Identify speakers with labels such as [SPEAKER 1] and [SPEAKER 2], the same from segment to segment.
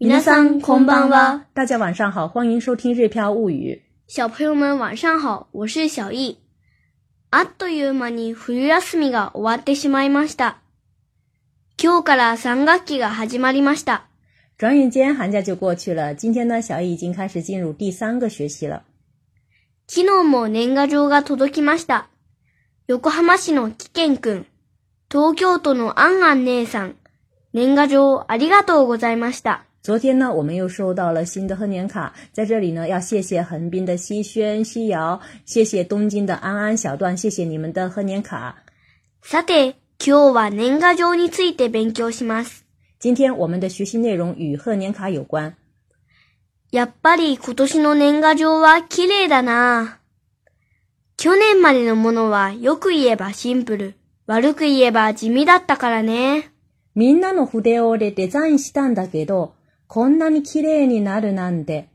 [SPEAKER 1] 皆さんこんばんは。
[SPEAKER 2] 大家晚上好，欢迎收听《日飘物语》。
[SPEAKER 1] 小朋友们晚上好，我是小易。あっという間に冬休みが終わってしまいました。今日から3学期が始まりました。
[SPEAKER 2] 转眼间寒假就过去了。今天呢，小易已经开始进入第三个学期了。
[SPEAKER 1] 昨日も年賀状が届きました。横浜市のきけんくん、東京都のあんあん姉さん、年賀状ありがとうございました。
[SPEAKER 2] 昨天呢，我们又收到了新的贺年卡。在这里呢，要谢谢横滨的西轩西遥，谢谢东京的安安小段，谢谢你们的贺年卡。
[SPEAKER 1] 今
[SPEAKER 2] 天我们的学习内容与贺年卡有关。
[SPEAKER 1] やっぱり今年の年賀状は綺麗だな。去年までのものはよく言えばシンプル、悪く言えば地味だったからね。
[SPEAKER 2] みんなの筆をれデザインしたんだけど。こんなに綺麗になるなんて。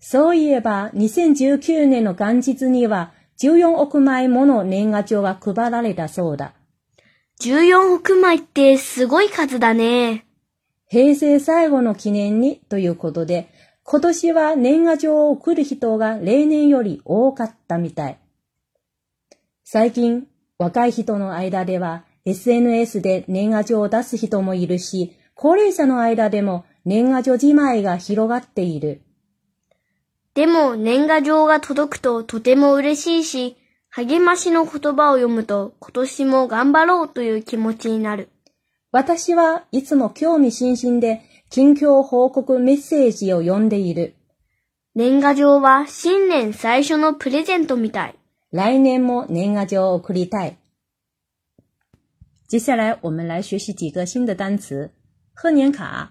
[SPEAKER 2] そういえば、2019年の元日には、14億枚もの年賀状が配られたそうだ。
[SPEAKER 1] 14億枚ってすごい数だね。
[SPEAKER 2] 平成最後の記念にということで、今年は年賀状を送る人が例年より多かったみたい。最近、若い人の間では SNS で年賀状を出す人もいるし、高齢者の間でも年賀状じまいが広がっている。
[SPEAKER 1] でも年賀状が届くととても嬉しいし、励ましの言葉を読むと今年も頑張ろうという気持ちになる。
[SPEAKER 2] 私はいつも興味津々で近況報告メッセージを読んでいる。
[SPEAKER 1] 年賀状は新年最初のプレゼントみたい。
[SPEAKER 2] 来年も年賀状を送りたい。接下来我们来学习几个新的单词：贺年卡、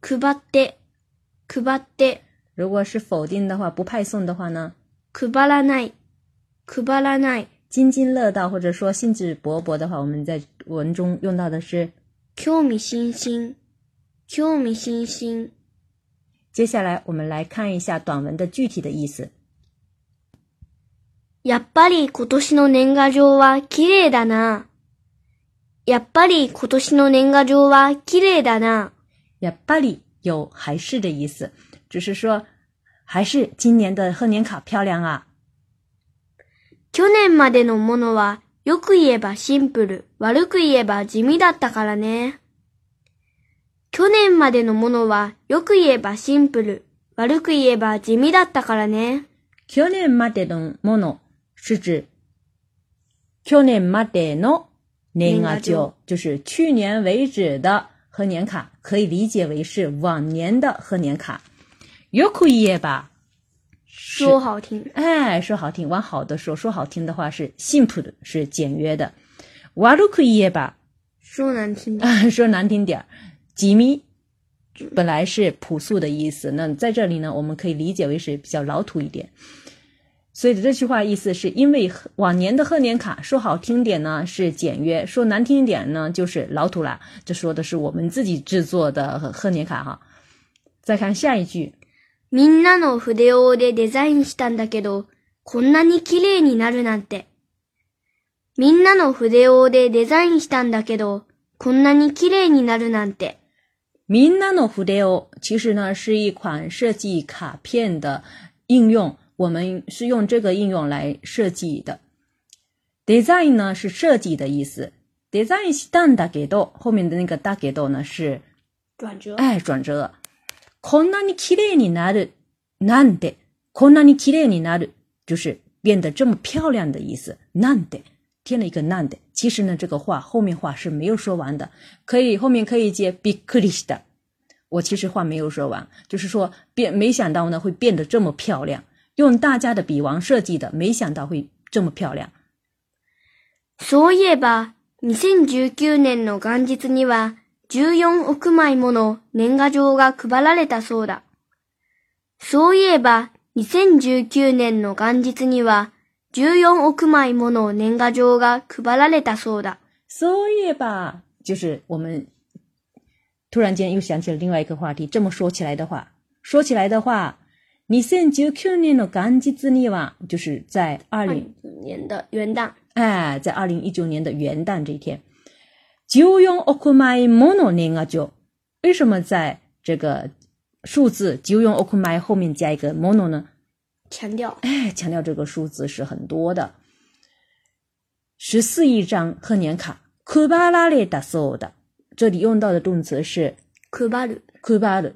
[SPEAKER 1] くって、くって。
[SPEAKER 2] 如果是否定的话，不派送的话呢？
[SPEAKER 1] くばらない、くばらない。
[SPEAKER 2] 津津乐道或者说兴致勃勃的话，我们在文中用到的是。
[SPEAKER 1] 興味津津、興味津津。
[SPEAKER 2] 接下来我们来看一下短文的具体的意思。
[SPEAKER 1] やっぱり今年の年賀状は綺麗だな。やっぱり今年の年賀状は綺麗だな。
[SPEAKER 2] やっぱり有还是的意思，只是说还是今年的贺年卡漂亮啊。
[SPEAKER 1] 去年までのものはよく言えばシンプル、悪く言えば地味だったからね。去年までのものはよく言えばシンプル、悪く言えば地味だったからね。
[SPEAKER 2] 去年までのもの是指去年までの年賀
[SPEAKER 1] 状，
[SPEAKER 2] 就是去年为止的。贺年卡可以理解为是往年的贺年卡，yoku y
[SPEAKER 1] 说好听，
[SPEAKER 2] 哎，说好听，往好的说，说好听的话是 simple 的是简约的，walu ku
[SPEAKER 1] 说难听，啊，
[SPEAKER 2] 说难听点儿吉米。本来是朴素的意思，那在这里呢，我们可以理解为是比较老土一点。所以这句话意思是因为往年的贺年卡说好听点呢是简约，说难听一点呢就是老土了。这说的是我们自己制作的贺年卡哈。再看下一句，
[SPEAKER 1] みんなの筆用でデザインしたんだけどこんなに綺麗になるなんて。みんなの筆用でデザインしたんだけどこんなに綺麗になるなんて。
[SPEAKER 2] みんなの筆用其实呢是一款设计卡片的应用。我们是用这个应用来设计的。Design 呢是设计的意思。Design 是大だけど后面的那个大けど呢是
[SPEAKER 1] 转折。
[SPEAKER 2] 哎，转折。Conaniki le ni nade nade. Conaniki le ni nade 就是变得这么漂亮的意思。Nade 添了一个 nade。其实呢，这个话后面话是没有说完的，可以后面可以接 be finished。我其实话没有说完，就是说变没想到呢会变得这么漂亮。用大家的笔王设计的，没想到会这么漂亮。
[SPEAKER 1] そういえば、2019年の元日には14億枚もの年賀状が配られたそうだ。そういえば、2019年の元日には14億枚もの年賀状が配られたそうだ。
[SPEAKER 2] そういえば，就是我们突然间又想起了另外一个话题。这么说起来的话，说起来的话。你现九9年の感恩节是哇？就是在二零
[SPEAKER 1] 年的元旦。
[SPEAKER 2] 哎，在二零一九年的元旦这一天，九用 o k m a mono 就为什么在这个数字九用 o k m a 后面加一个 mono 呢？
[SPEAKER 1] 强调
[SPEAKER 2] 哎，强调这个数字是很多的，十四亿张贺年卡。kubala l daso 的，这里用到的动词是 kubala kubala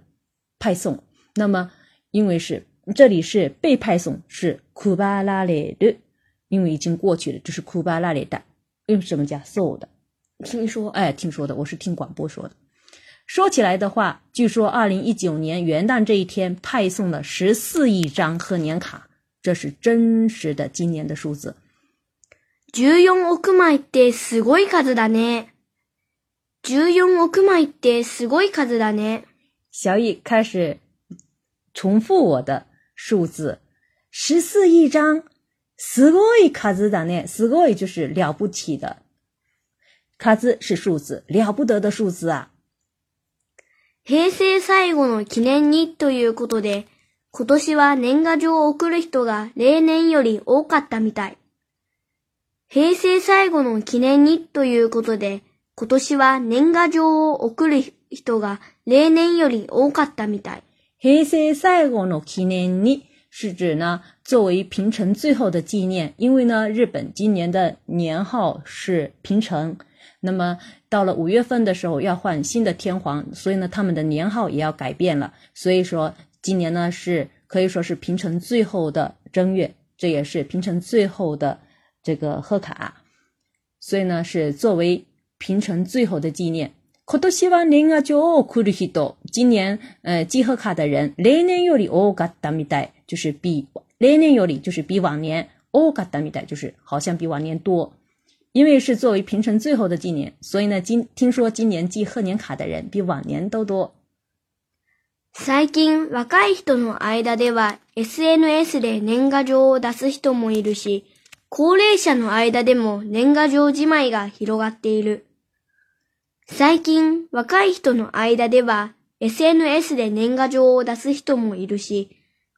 [SPEAKER 2] 派送，那么。因为是这里是被派送是库巴拉里的，因为已经过去了，这是库巴拉里的。为什么加 o 的？
[SPEAKER 1] 听说，
[SPEAKER 2] 哎，听说的，我是听广播说的。说起来的话，据说二零一九年元旦这一天派送了十四亿张贺年卡，这是真实的今年的数字。
[SPEAKER 1] 十四億枚ってすごい数だね。十四億枚ってすごい数だね。
[SPEAKER 2] 小易开始。重复我的数字。十四亿张，すごい数だね。すごい就是了不起的，数是数字，了不得的数字啊。
[SPEAKER 1] 平成最後の記念にということで、今年は年賀状を送る人が例年より多かったみたい。平成最後の記念にということで、今年は年賀状を送る人が例年より多かったみたい。
[SPEAKER 2] 黑色赛冈的纪念日是指呢，作为平成最后的纪念，因为呢，日本今年的年号是平成，那么到了五月份的时候要换新的天皇，所以呢，他们的年号也要改变了。所以说，今年呢是可以说是平成最后的正月，这也是平成最后的这个贺卡，所以呢是作为平成最后的纪念。今年は年賀状を送る人、今年、呃，寄合卡的人、例年より多かったみたい。就是比例年より就是比往年多かったみたい，就是好像比往年多。因为是作为平成最后的纪年，所以呢，今听说今年寄贺年卡的人比往年都多。
[SPEAKER 1] 最近、若い人の間では SNS で年賀状を出す人もいるし、高齢者の間でも年賀状じまいが広がっている。最近若い人の間では SNS で年賀状を出す人もいるし、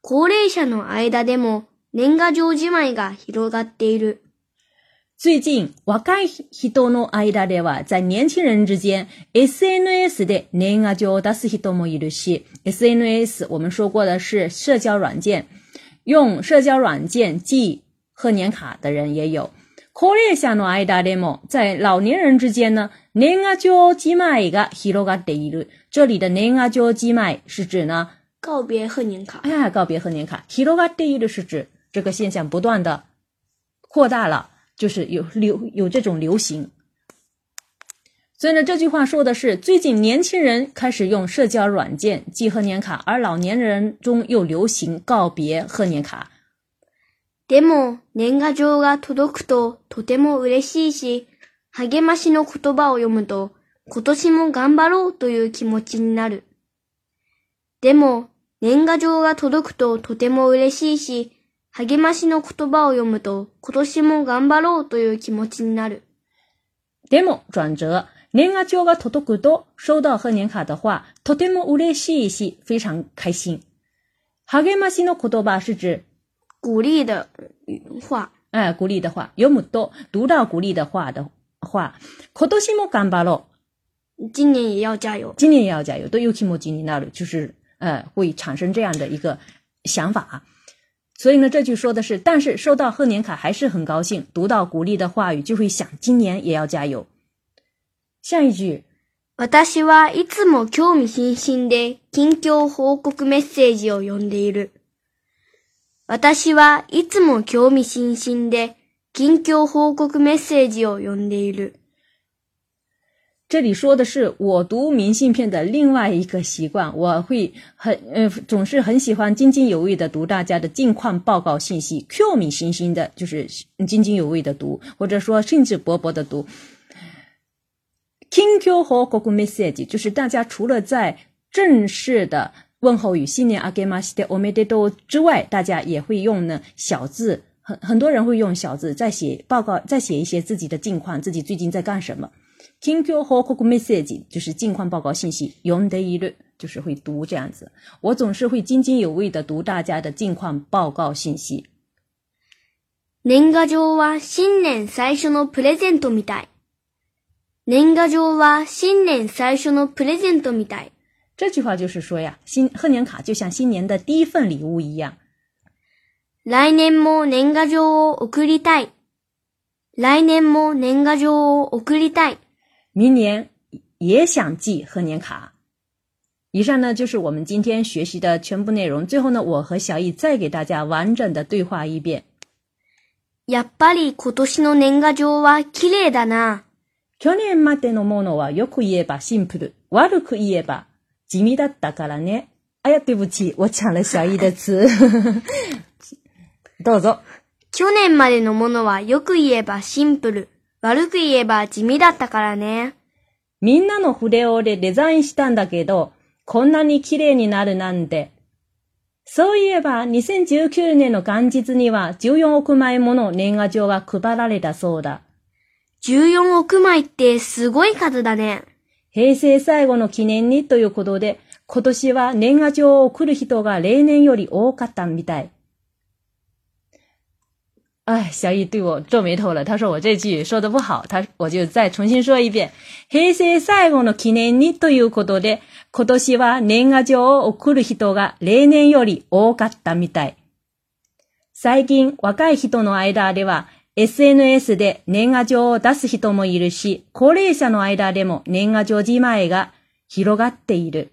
[SPEAKER 1] 高齢者の間でも年賀状じまいが広がっている。
[SPEAKER 2] 最近、若い人の間では、在年轻人之间，SNS で年賀状を出す人もいるし，SNS 我们说过的是社交软件，用社交软件寄贺年卡的人也有。可列向诺爱达的么？在老年人之间呢？年阿娇鸡麦一个希罗嘎第一路。这里的年阿娇鸡麦是指呢？
[SPEAKER 1] 告别贺年卡。
[SPEAKER 2] 哎呀，告别贺年卡。希罗嘎第一路是指这个现象不断的扩大了，就是有流有这种流行。所以呢，这句话说的是，最近年轻人开始用社交软件寄贺年卡，而老年人中又流行告别贺年卡。
[SPEAKER 1] でも、年賀状が届くととても嬉しいし、励ましの言葉を読むと、今年も頑張ろうという気持ちになる。でも、年賀状が届くととても嬉しいし、励ましの言葉を読むと、今年も頑張ろうという気持ちになる。
[SPEAKER 2] でも、转折。年賀状が届くと、收到贺年卡的话、とても嬉しいし、非常开心。励ましの言葉是指
[SPEAKER 1] 鼓励的话，
[SPEAKER 2] 哎，鼓励的话有么多。读到鼓励的话的话，可多羡慕干
[SPEAKER 1] 巴今年也要加油，
[SPEAKER 2] 今年也要加油。对，尤其么今年那里就是，呃，会产生这样的一个想法。所以呢，这句说的是，但是收到贺年卡还是很高兴。读到鼓励的话语，就会想今年也要加油。下一句，
[SPEAKER 1] 私はいつも興味津々で近況報告メッセージを読んでいる。我是说，
[SPEAKER 2] 这里说的是我读明信片的另外一个习惯，我会很呃，总是很喜欢津津有味的读大家的近况报告信息。趣味新新的就是津津有味的读，或者说兴致勃勃的读。近况报告消息就是大家除了在正式的。问候与新年 a g u e m s e Omededo 之外，大家也会用呢小字，很很多人会用小字再写报告，再写一些自己的近况，自己最近在干什么。Kinko h o k o u message 就是近况报告信息用的一律就是会读这样子。我总是会津津有味的读大家的近况报告信息。
[SPEAKER 1] 年賀状は新年最初のプレゼントみたい。年賀状は新年最初のプレゼントみたい。
[SPEAKER 2] 这句话就是说呀，新贺年卡就像新年的第一份礼物一样。
[SPEAKER 1] 来年も年賀状を送りたい。来年も年賀状を送りたい。
[SPEAKER 2] 明年也想寄贺年卡。以上呢就是我们今天学习的全部内容。最后呢，我和小易再给大家完整的对话一遍。
[SPEAKER 1] やっぱり今年の年賀状は綺麗だな。
[SPEAKER 2] 去年までのものはよく言えばシンプル、悪く言えば。地味だったからね。あや、对不起。我抢了小い的词。どうぞ。
[SPEAKER 1] 去年までのものはよく言えばシンプル。悪く言えば地味だったからね。
[SPEAKER 2] みんなの筆をでデザインしたんだけど、こんなに綺麗になるなんて。そういえば、2019年の元日には14億枚もの年賀状が配られたそうだ。
[SPEAKER 1] 14億枚ってすごい数だね。
[SPEAKER 2] 平成最後の記念にということで、今年は年賀状を送る人が例年より多かったみたい。哎，小易对我皱眉头了。他说我这句说的不好，他我就再重新说一遍。平成最後の記念にということで、今年は年賀状を送る人が例年より多かったみたい。最近、若い人の間では、SNS で年賀状を出す人もいるし、高齢者の間でも年賀状じまいが広がっている。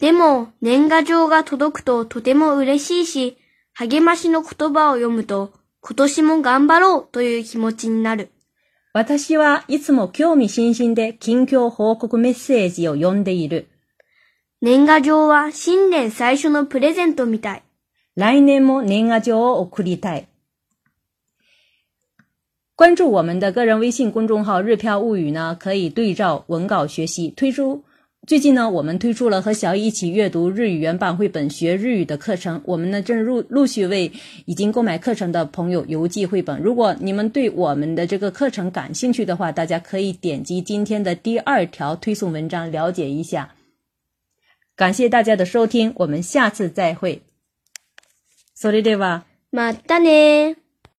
[SPEAKER 1] でも、年賀状が届くととても嬉しいし、励ましの言葉を読むと、今年も頑張ろうという気持ちになる。
[SPEAKER 2] 私はいつも興味津々で近況報告メッセージを読んでいる。
[SPEAKER 1] 年賀状は新年最初のプレゼントみたい。
[SPEAKER 2] 来年も年賀状を送りたい。关注我们的个人微信公众号“日漂物语”呢，可以对照文稿学习。推出最近呢，我们推出了和小艺一起阅读日语原版绘本学日语的课程。我们呢正陆陆续为已经购买课程的朋友邮寄绘本。如果你们对我们的这个课程感兴趣的话，大家可以点击今天的第二条推送文章了解一下。感谢大家的收听，我们下次再会。それでは、
[SPEAKER 1] またね。